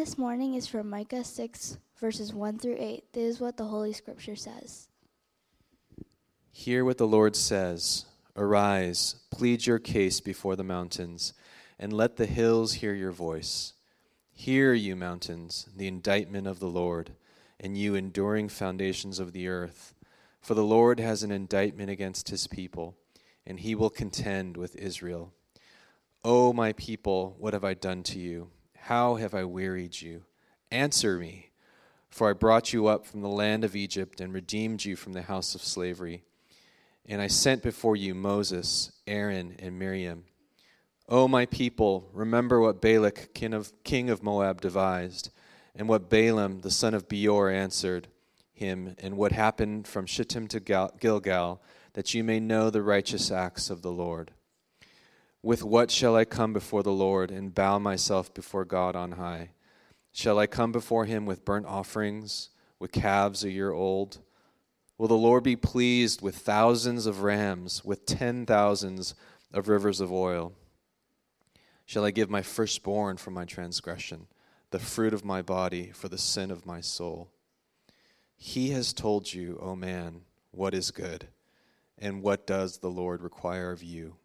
this morning is from Micah 6, verses 1 through 8. This is what the Holy Scripture says. Hear what the Lord says Arise, plead your case before the mountains, and let the hills hear your voice. Hear, you mountains, the indictment of the Lord, and you enduring foundations of the earth. For the Lord has an indictment against his people, and he will contend with Israel. O my people, what have I done to you? How have I wearied you? Answer me, for I brought you up from the land of Egypt and redeemed you from the house of slavery. And I sent before you Moses, Aaron, and Miriam. O my people, remember what Balak, king of, king of Moab, devised, and what Balaam, the son of Beor, answered him, and what happened from Shittim to Gilgal, that you may know the righteous acts of the Lord. With what shall I come before the Lord and bow myself before God on high? Shall I come before him with burnt offerings, with calves a year old? Will the Lord be pleased with thousands of rams, with ten thousands of rivers of oil? Shall I give my firstborn for my transgression, the fruit of my body for the sin of my soul? He has told you, O oh man, what is good, and what does the Lord require of you?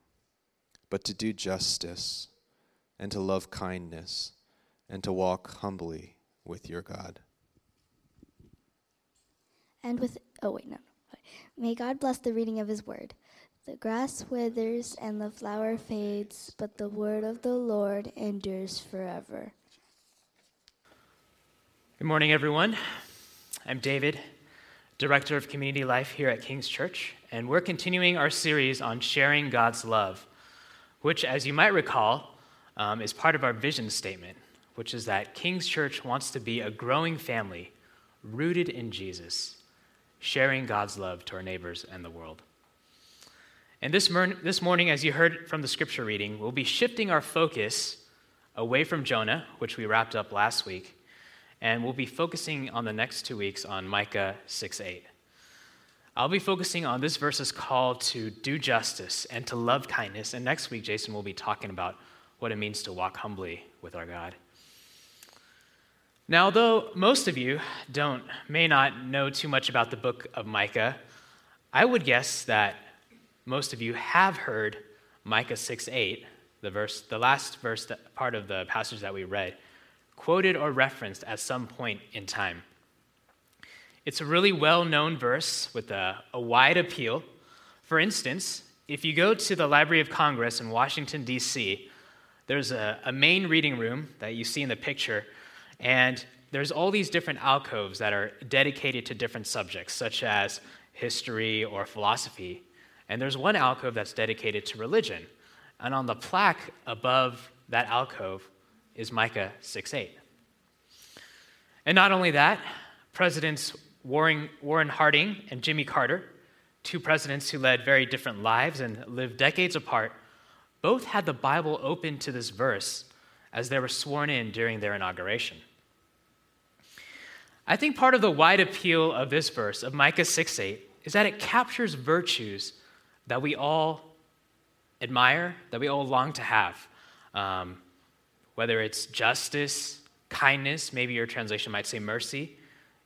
But to do justice, and to love kindness, and to walk humbly with your God. And with, oh wait, no. May God bless the reading of his word. The grass withers and the flower fades, but the word of the Lord endures forever. Good morning, everyone. I'm David, Director of Community Life here at King's Church, and we're continuing our series on sharing God's love, which, as you might recall, um, is part of our vision statement, which is that King's Church wants to be a growing family rooted in Jesus, sharing God's love to our neighbors and the world. And this, mer- this morning, as you heard from the scripture reading, we'll be shifting our focus away from Jonah, which we wrapped up last week, and we'll be focusing on the next two weeks on Micah 6 8. I'll be focusing on this verse's call to do justice and to love kindness. And next week, Jason will be talking about what it means to walk humbly with our God. Now, although most of you don't, may not know too much about the book of Micah, I would guess that most of you have heard Micah 6 8, the, verse, the last verse, that, part of the passage that we read, quoted or referenced at some point in time. It's a really well known verse with a, a wide appeal. For instance, if you go to the Library of Congress in Washington, D.C., there's a, a, main reading room that you see in the picture, and there's all these different alcoves that are dedicated to different subjects, such as history or philosophy. And there's one alcove that's dedicated to religion. And on the plaque above that alcove is Micah 6 8. And not only that, Presidents Warren, Warren Harding and Jimmy Carter, two presidents who led very different lives and lived decades apart, both had the Bible open to this verse as they were sworn in during their inauguration. I think part of the wide appeal of this verse, of Micah 6:8, is that it captures virtues that we all admire, that we all long to have. Um, whether it's justice, kindness, maybe your translation might say mercy,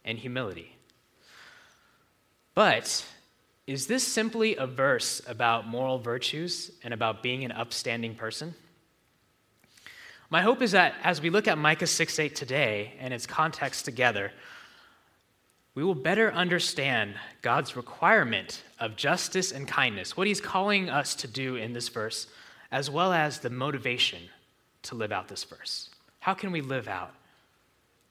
and humility. But is this simply a verse about moral virtues and about being an upstanding person? My hope is that as we look at Micah 6 8 today and its context together, we will better understand God's requirement of justice and kindness, what He's calling us to do in this verse, as well as the motivation to live out this verse. How can we live out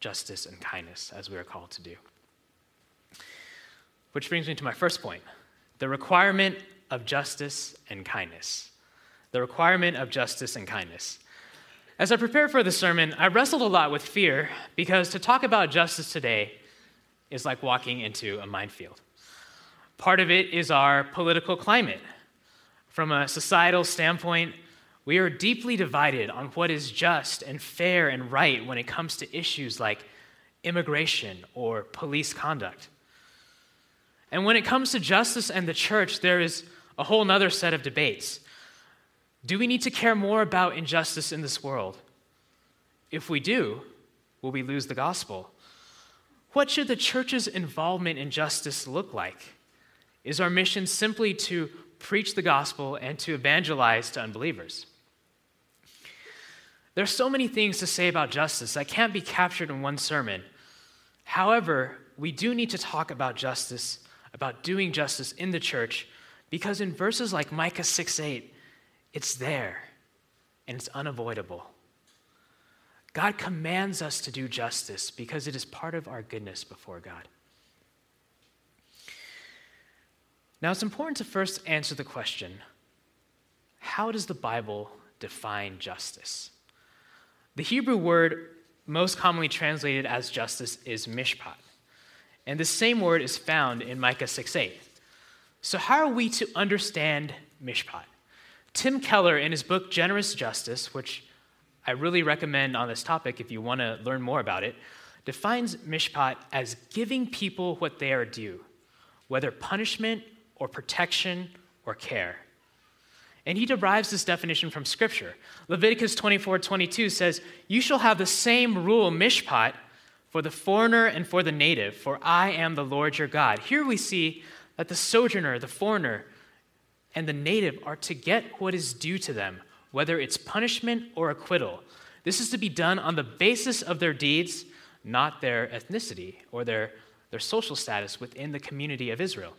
justice and kindness as we are called to do? Which brings me to my first point the requirement of justice and kindness. The requirement of justice and kindness. As I prepared for the sermon, I wrestled a lot with fear because to talk about justice today is like walking into a minefield. Part of it is our political climate. From a societal standpoint, we are deeply divided on what is just and fair and right when it comes to issues like immigration or police conduct. And when it comes to justice and the church, there is a whole other set of debates. Do we need to care more about injustice in this world? If we do, will we lose the gospel? What should the church's involvement in justice look like? Is our mission simply to preach the gospel and to evangelize to unbelievers? There's so many things to say about justice that can't be captured in one sermon. However, we do need to talk about justice, about doing justice in the church, because in verses like Micah 6 8, it's there and it's unavoidable. God commands us to do justice because it is part of our goodness before God. Now, it's important to first answer the question how does the Bible define justice? The Hebrew word most commonly translated as justice is mishpat. And the same word is found in Micah 6 8. So, how are we to understand mishpat? Tim Keller, in his book Generous Justice, which I really recommend on this topic if you want to learn more about it, defines mishpat as giving people what they are due, whether punishment or protection or care. And he derives this definition from Scripture. Leviticus 24 22 says, You shall have the same rule, mishpat, for the foreigner and for the native, for I am the Lord your God. Here we see that the sojourner, the foreigner, and the native are to get what is due to them, whether it's punishment or acquittal. This is to be done on the basis of their deeds, not their ethnicity or their, their social status within the community of Israel.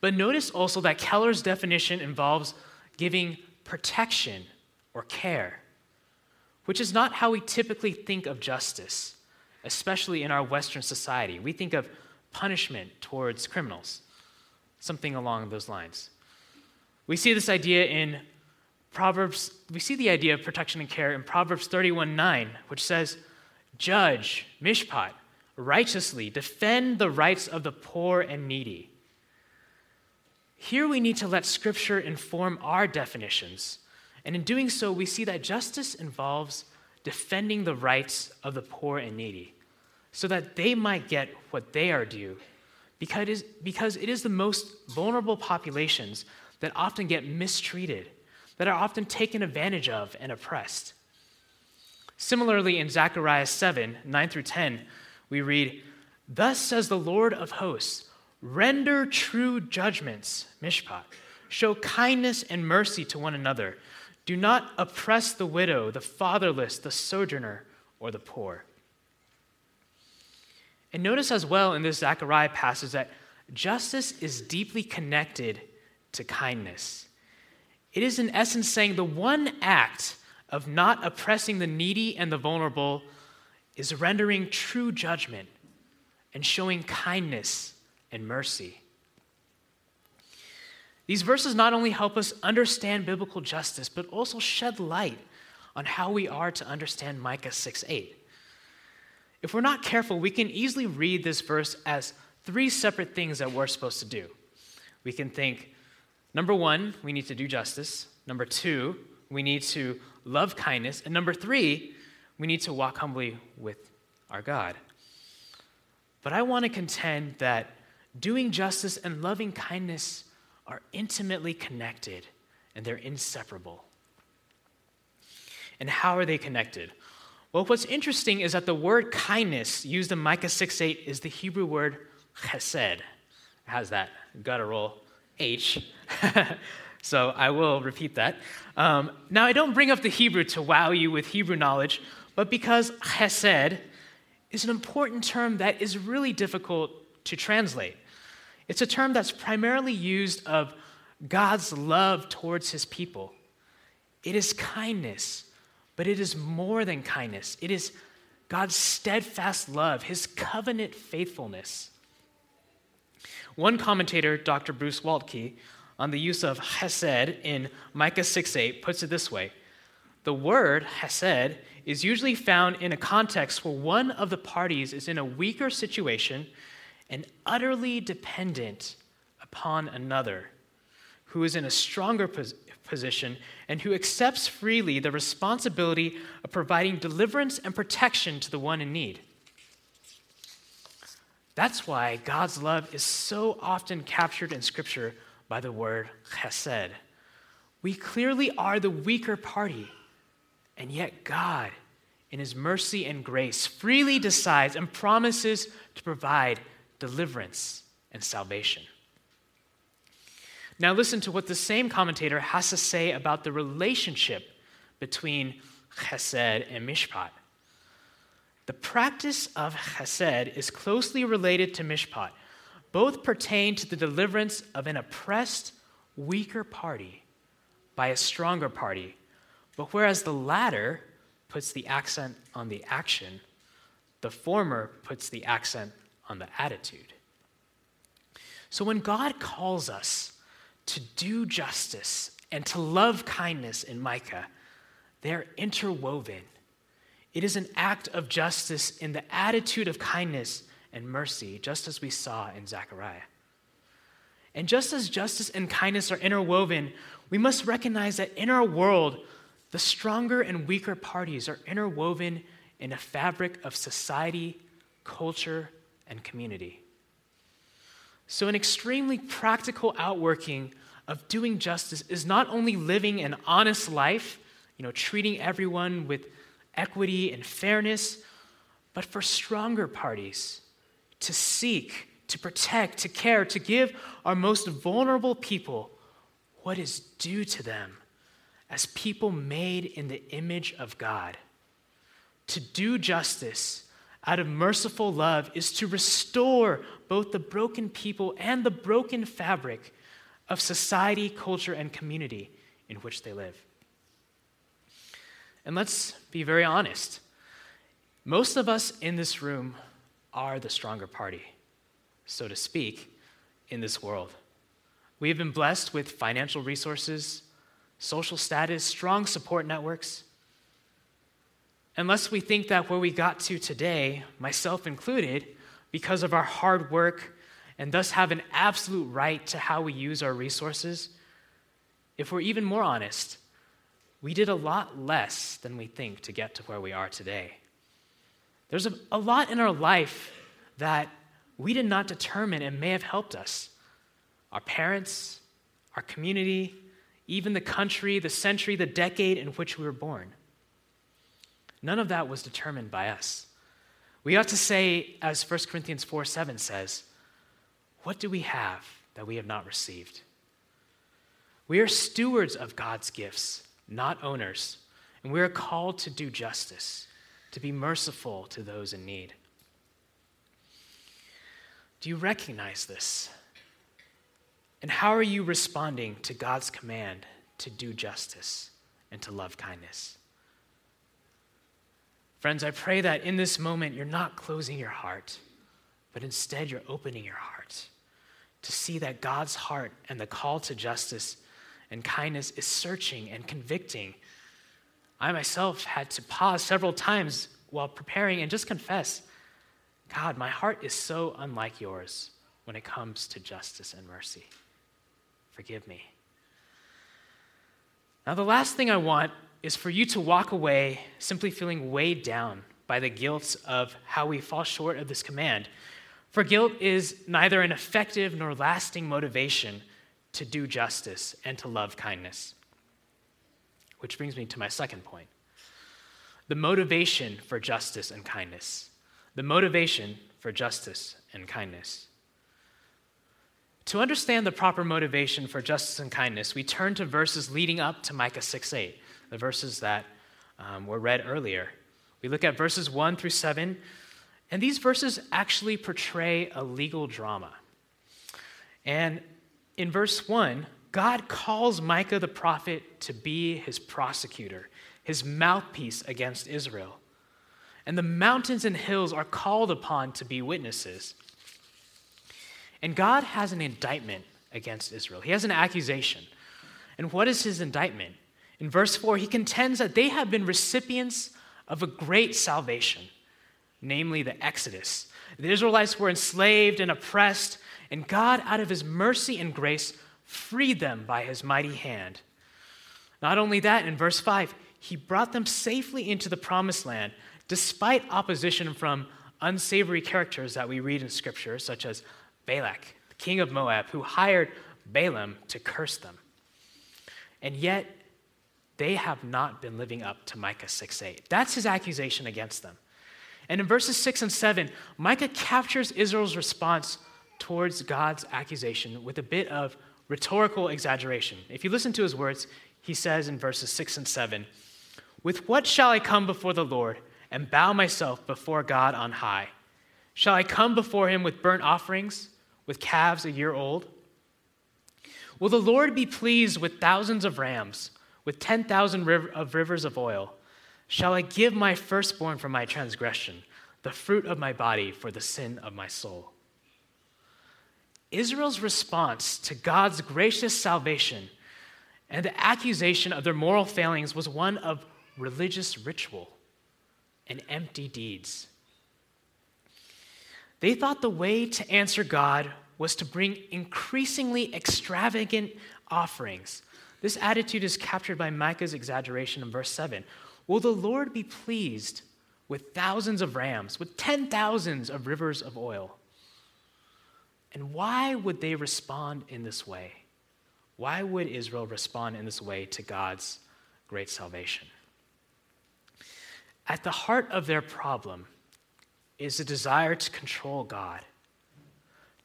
But notice also that Keller's definition involves giving protection or care, which is not how we typically think of justice, especially in our Western society. We think of punishment towards criminals, something along those lines. We see this idea in Proverbs, we see the idea of protection and care in Proverbs 31 9, which says, Judge, mishpat, righteously, defend the rights of the poor and needy. Here we need to let Scripture inform our definitions. And in doing so, we see that justice involves defending the rights of the poor and needy so that they might get what they are due, because it is, because it is the most vulnerable populations that often get mistreated, that are often taken advantage of and oppressed. Similarly, in Zechariah 7 9 through 10, we read, Thus says the Lord of hosts, Render true judgments, mishpat. Show kindness and mercy to one another. Do not oppress the widow, the fatherless, the sojourner, or the poor. And notice as well in this Zechariah passage that justice is deeply connected to kindness. It is, in essence, saying the one act of not oppressing the needy and the vulnerable is rendering true judgment and showing kindness and mercy. These verses not only help us understand biblical justice, but also shed light on how we are to understand Micah 6 8. If we're not careful, we can easily read this verse as three separate things that we're supposed to do. We can think, number one, we need to do justice. Number two, we need to love kindness. And number three, we need to walk humbly with our God. But I want to contend that doing justice and loving kindness are intimately connected and they're inseparable. And how are they connected? Well, what's interesting is that the word kindness used in Micah 6 8 is the Hebrew word chesed. It has that guttural H. so I will repeat that. Um, now, I don't bring up the Hebrew to wow you with Hebrew knowledge, but because chesed is an important term that is really difficult to translate. It's a term that's primarily used of God's love towards his people. It is kindness, but it is more than kindness. It is God's steadfast love, his covenant faithfulness. One commentator, Dr. Bruce Waltke, on the use of hesed in Micah 6 8 puts it this way The word hesed is usually found in a context where one of the parties is in a weaker situation and utterly dependent upon another who is in a stronger pos- position and who accepts freely the responsibility of providing deliverance and protection to the one in need. That's why God's love is so often captured in Scripture by the word chesed. We clearly are the weaker party, and yet God, in his mercy and grace, freely decides and promises to provide deliverance and salvation. Now, listen to what the same commentator has to say about the relationship between chesed and mishpat. The practice of chesed is closely related to mishpat. Both pertain to the deliverance of an oppressed, weaker party by a stronger party. But whereas the latter puts the accent on the action, the former puts the accent on the attitude. So when God calls us to do justice and to love kindness in Micah, they're interwoven. It is an act of justice in the attitude of kindness and mercy, just as we saw in Zechariah. And just as justice and kindness are interwoven, we must recognize that in our world, the stronger and weaker parties are interwoven in a fabric of society, culture, and community. So, an extremely practical outworking of doing justice is not only living an honest life, you know, treating everyone with equity and fairness, but for stronger parties to seek, to protect, to care, to give our most vulnerable people what is due to them as people made in the image of God. To do justice out of merciful love is to restore both the broken people and the broken fabric of society, culture, and community in which they live. And let's be very honest. Most of us in this room are the stronger party, so to speak, in this world. We have been blessed with financial resources, social status, strong support networks. Unless we think that where we got to today, myself included, because of our hard work and thus have an absolute right to how we use our resources, if we're even more honest, we did a lot less than we think to get to where we are today. There's a, a lot in our life that we did not determine and may have helped us. Our parents, our community, even the country, the century, the decade in which we were born. None of that was determined by us. We ought to say, as 1 Corinthians 4 7 says, What do we have that we have not received? We are stewards of God's gifts, not owners, and we are called to do justice, to be merciful to those in need. Do you recognize this? And how are you responding to God's command to do justice and to love kindness? Friends, I pray that in this moment you're not closing your heart, but instead you're opening your heart to see that God's heart and the call to justice and kindness is searching and convicting. I myself had to pause several times while preparing and just confess God, my heart is so unlike yours when it comes to justice and mercy. Forgive me. Now, the last thing I want is for you to walk away simply feeling weighed down by the guilt of how we fall short of this command. For guilt is neither an effective nor lasting motivation to do justice and to love kindness. Which brings me to my second point the motivation for justice and kindness. The motivation for justice and kindness. To understand the proper motivation for justice and kindness, we turn to verses leading up to Micah 6 8, the verses that um, were read earlier. We look at verses 1 through 7, and these verses actually portray a legal drama. And in verse 1, God calls Micah the prophet to be his prosecutor, his mouthpiece against Israel. And the mountains and hills are called upon to be witnesses. And God has an indictment against Israel. He has an accusation. And what is his indictment? In verse 4, he contends that they have been recipients of a great salvation, namely the Exodus. The Israelites were enslaved and oppressed, and God, out of his mercy and grace, freed them by his mighty hand. Not only that, in verse 5, he brought them safely into the promised land, despite opposition from unsavory characters that we read in Scripture, such as Balak, the king of Moab, who hired Balaam to curse them. And yet, they have not been living up to Micah 6 8. That's his accusation against them. And in verses 6 and 7, Micah captures Israel's response towards God's accusation with a bit of rhetorical exaggeration. If you listen to his words, he says in verses 6 and 7 With what shall I come before the Lord and bow myself before God on high? Shall I come before him with burnt offerings, with calves a year old? Will the Lord be pleased with thousands of rams, with 10,000 of rivers of oil? Shall I give my firstborn for my transgression, the fruit of my body for the sin of my soul? Israel's response to God's gracious salvation and the accusation of their moral failings was one of religious ritual and empty deeds. They thought the way to answer God was to bring increasingly extravagant offerings. This attitude is captured by Micah's exaggeration in verse 7. Will the Lord be pleased with thousands of rams, with ten thousands of rivers of oil? And why would they respond in this way? Why would Israel respond in this way to God's great salvation? At the heart of their problem is a desire to control God,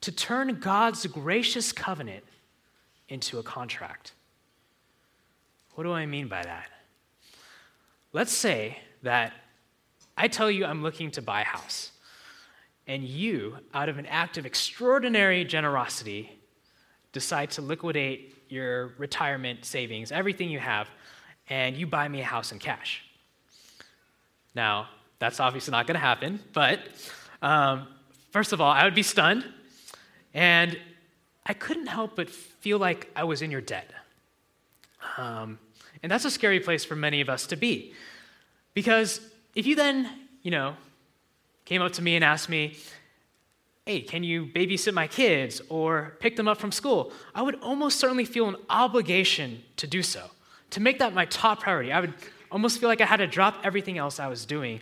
to turn God's gracious covenant into a contract. What do I mean by that? Let's say that I tell you I'm looking to buy a house, and you, out of an act of extraordinary generosity, decide to liquidate your retirement savings, everything you have, and you buy me a house in cash. Now, that's obviously not going to happen, but um, first of all, I would be stunned, and I couldn't help but feel like I was in your debt. Um, and that's a scary place for many of us to be. Because if you then, you know, came up to me and asked me, hey, can you babysit my kids or pick them up from school? I would almost certainly feel an obligation to do so, to make that my top priority. I would almost feel like I had to drop everything else I was doing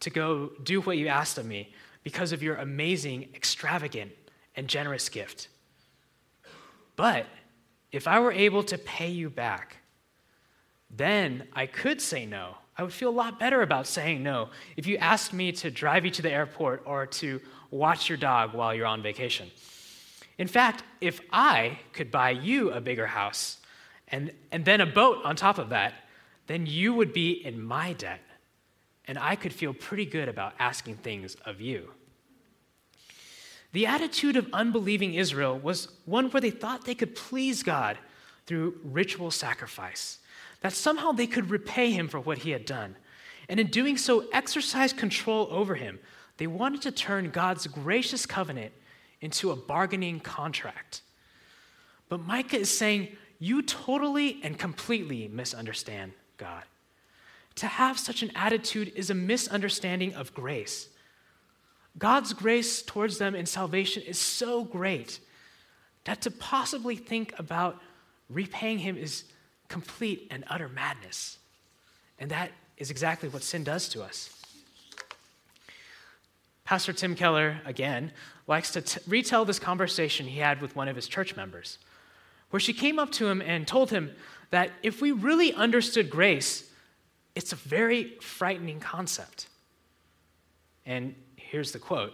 to go do what you asked of me because of your amazing, extravagant, and generous gift. But if I were able to pay you back, then I could say no. I would feel a lot better about saying no if you asked me to drive you to the airport or to watch your dog while you're on vacation. In fact, if I could buy you a bigger house and, and then a boat on top of that, then you would be in my debt, and I could feel pretty good about asking things of you. The attitude of unbelieving Israel was one where they thought they could please God through ritual sacrifice that somehow they could repay him for what he had done. And in doing so, exercise control over him. They wanted to turn God's gracious covenant into a bargaining contract. But Micah is saying, You totally and completely misunderstand God. To have such an attitude is a misunderstanding of grace. God's grace towards them in salvation is so great that to possibly think about repaying Him is complete and utter madness. And that is exactly what sin does to us. Pastor Tim Keller, again, likes to t- retell this conversation he had with one of his church members, where she came up to him and told him that if we really understood grace, it's a very frightening concept. And here's the quote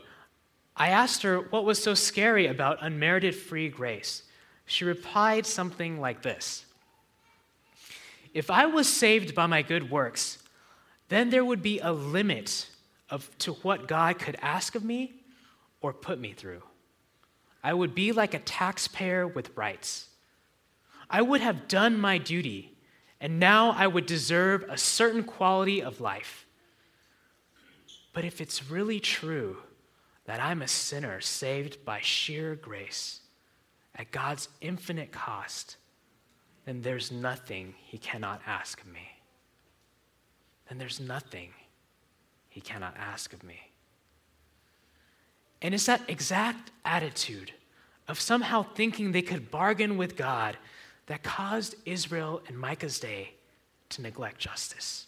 I asked her what was so scary about unmerited free grace. She replied something like this if I was saved by my good works, then there would be a limit of, to what God could ask of me or put me through. I would be like a taxpayer with rights. I would have done my duty, and now I would deserve a certain quality of life. But if it's really true that I'm a sinner saved by sheer grace at God's infinite cost, then there's nothing he cannot ask of me. Then there's nothing he cannot ask of me. And it's that exact attitude of somehow thinking they could bargain with God that caused Israel in Micah's day to neglect justice.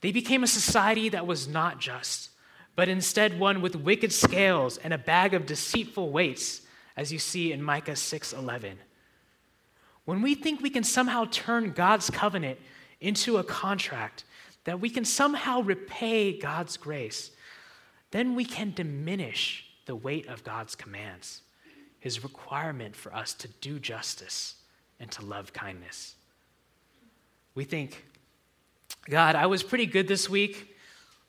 They became a society that was not just, but instead one with wicked scales and a bag of deceitful weights, as you see in Micah 6:11 when we think we can somehow turn God's covenant into a contract, that we can somehow repay God's grace, then we can diminish the weight of God's commands, his requirement for us to do justice and to love kindness. We think, God, I was pretty good this week.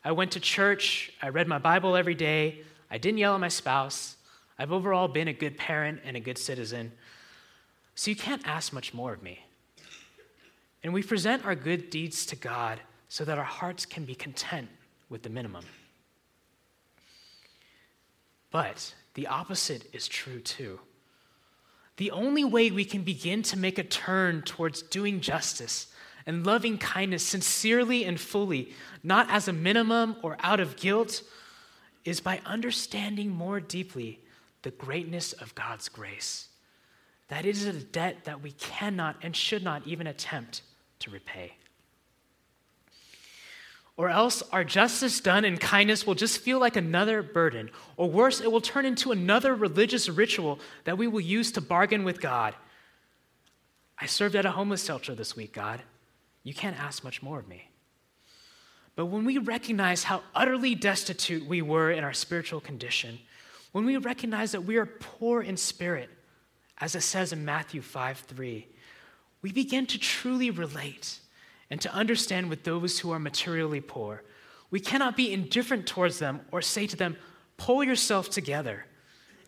I went to church. I read my Bible every day. I didn't yell at my spouse. I've overall been a good parent and a good citizen. So you can't ask much more of me. And we present our good deeds to God so that our hearts can be content with the minimum. But the opposite is true too. The only way we can begin to make a turn towards doing justice and loving kindness sincerely and fully, not as a minimum or out of guilt, is by understanding more deeply the greatness of God's grace. That is a debt that we cannot and should not even attempt to repay. Or else our justice done in kindness will just feel like another burden. Or worse, it will turn into another religious ritual that we will use to bargain with God. I served at a homeless shelter this week, God. You can't ask much more of me. But when we recognize how utterly destitute we were in our spiritual condition, when we recognize that we are poor in spirit, as it says in Matthew 5 3, we begin to truly relate and to understand with those who are materially poor. We cannot be indifferent towards them or say to them, pull yourself together,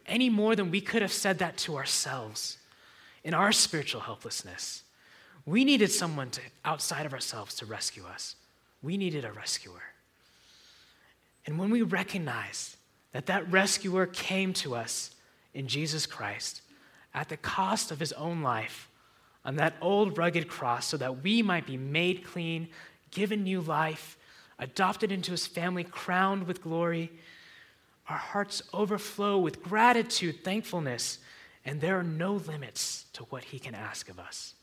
any more than we could have said that to ourselves in our spiritual helplessness. We needed someone to, outside of ourselves to rescue us. We needed a rescuer. And when we recognize that that rescuer came to us in Jesus Christ at the cost of his own life on that old rugged cross so that we might be made clean, given new life, adopted into his family, crowned with glory, our hearts overflow with gratitude, thankfulness, and there are no limits to what he can ask of us.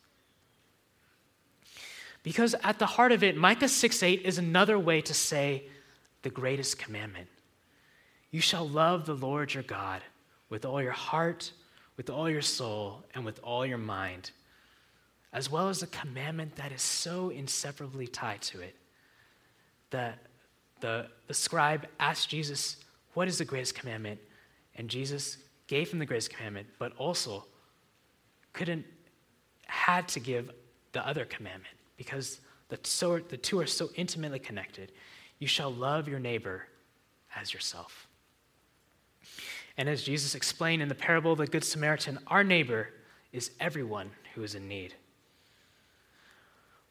Because at the heart of it, Micah 6 8 is another way to say the greatest commandment. You shall love the Lord your God with all your heart, with all your soul, and with all your mind, as well as the commandment that is so inseparably tied to it. The, the, the scribe asked Jesus, What is the greatest commandment? And Jesus gave him the greatest commandment, but also couldn't, had to give the other commandment because the, so, the two are so intimately connected. You shall love your neighbor as yourself. And as Jesus explained in the parable of the Good Samaritan, our neighbor is everyone who is in need.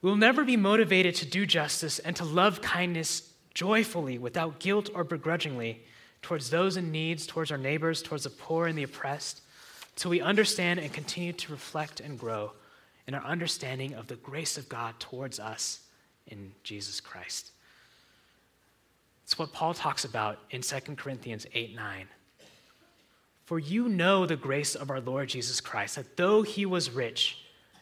We will never be motivated to do justice and to love kindness joyfully without guilt or begrudgingly towards those in needs, towards our neighbors, towards the poor and the oppressed, till we understand and continue to reflect and grow in our understanding of the grace of God towards us in Jesus Christ. It's what Paul talks about in 2 Corinthians 8 9. For you know the grace of our Lord Jesus Christ, that though he was rich,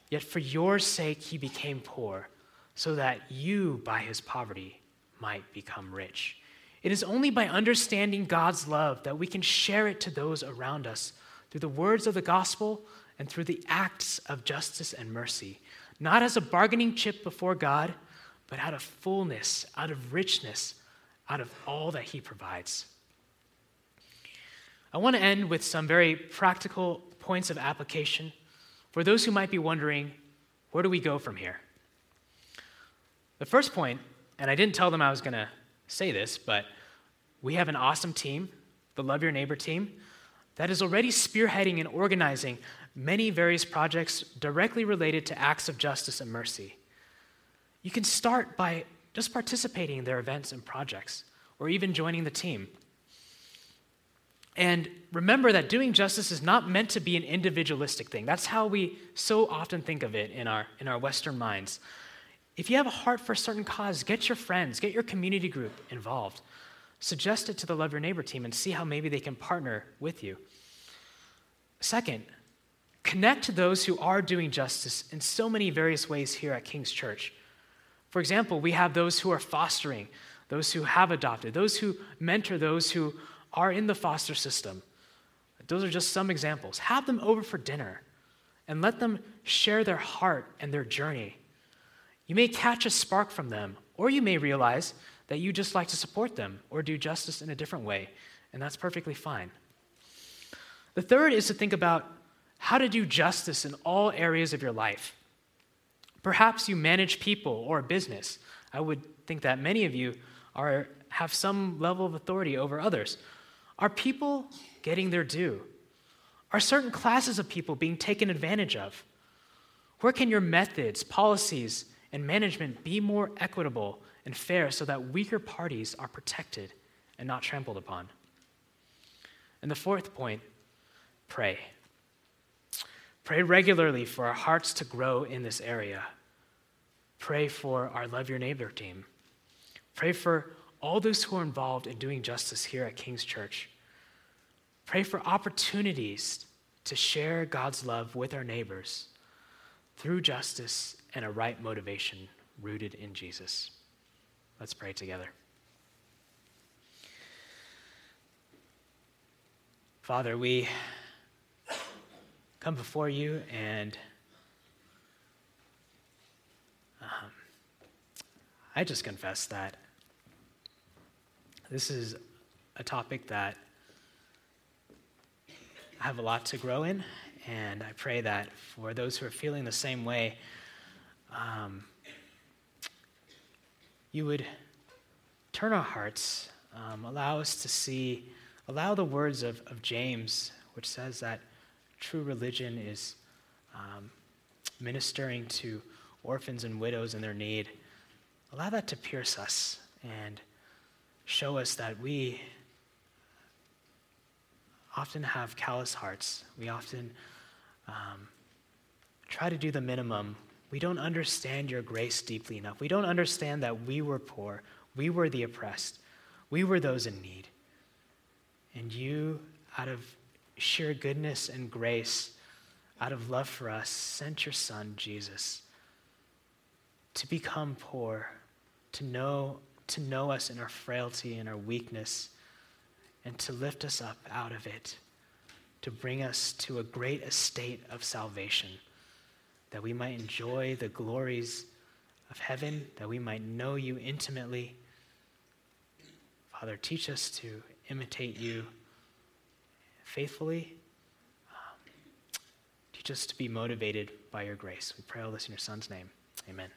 yet for your sake he became poor, so that you, by his poverty, might become rich. It is only by understanding God's love that we can share it to those around us through the words of the gospel and through the acts of justice and mercy, not as a bargaining chip before God, but out of fullness, out of richness, out of all that He provides. I want to end with some very practical points of application for those who might be wondering where do we go from here? The first point, and I didn't tell them I was going to say this, but we have an awesome team, the Love Your Neighbor team, that is already spearheading and organizing many various projects directly related to acts of justice and mercy. You can start by just participating in their events and projects, or even joining the team. And remember that doing justice is not meant to be an individualistic thing. That's how we so often think of it in our, in our Western minds. If you have a heart for a certain cause, get your friends, get your community group involved. Suggest it to the Love Your Neighbor team and see how maybe they can partner with you. Second, connect to those who are doing justice in so many various ways here at King's Church. For example, we have those who are fostering, those who have adopted, those who mentor those who are in the foster system. Those are just some examples. Have them over for dinner and let them share their heart and their journey. You may catch a spark from them, or you may realize that you just like to support them or do justice in a different way, and that's perfectly fine. The third is to think about how to do justice in all areas of your life. Perhaps you manage people or a business. I would think that many of you are, have some level of authority over others. Are people getting their due? Are certain classes of people being taken advantage of? Where can your methods, policies, and management be more equitable and fair so that weaker parties are protected and not trampled upon? And the fourth point pray. Pray regularly for our hearts to grow in this area. Pray for our Love Your Neighbor team. Pray for all those who are involved in doing justice here at King's Church. Pray for opportunities to share God's love with our neighbors through justice and a right motivation rooted in Jesus. Let's pray together. Father, we come before you and um, I just confess that this is a topic that I have a lot to grow in, and I pray that for those who are feeling the same way, um, you would turn our hearts, um, allow us to see, allow the words of, of James, which says that true religion is um, ministering to orphans and widows in their need. Allow that to pierce us and show us that we often have callous hearts. We often um, try to do the minimum. We don't understand your grace deeply enough. We don't understand that we were poor, we were the oppressed, we were those in need. And you, out of sheer goodness and grace, out of love for us, sent your Son, Jesus, to become poor, to know, to know us in our frailty and our weakness, and to lift us up out of it, to bring us to a great estate of salvation, that we might enjoy the glories of heaven, that we might know you intimately. Father, teach us to imitate you faithfully. Um, teach us to be motivated by your grace. We pray all this in your Son's name. Amen.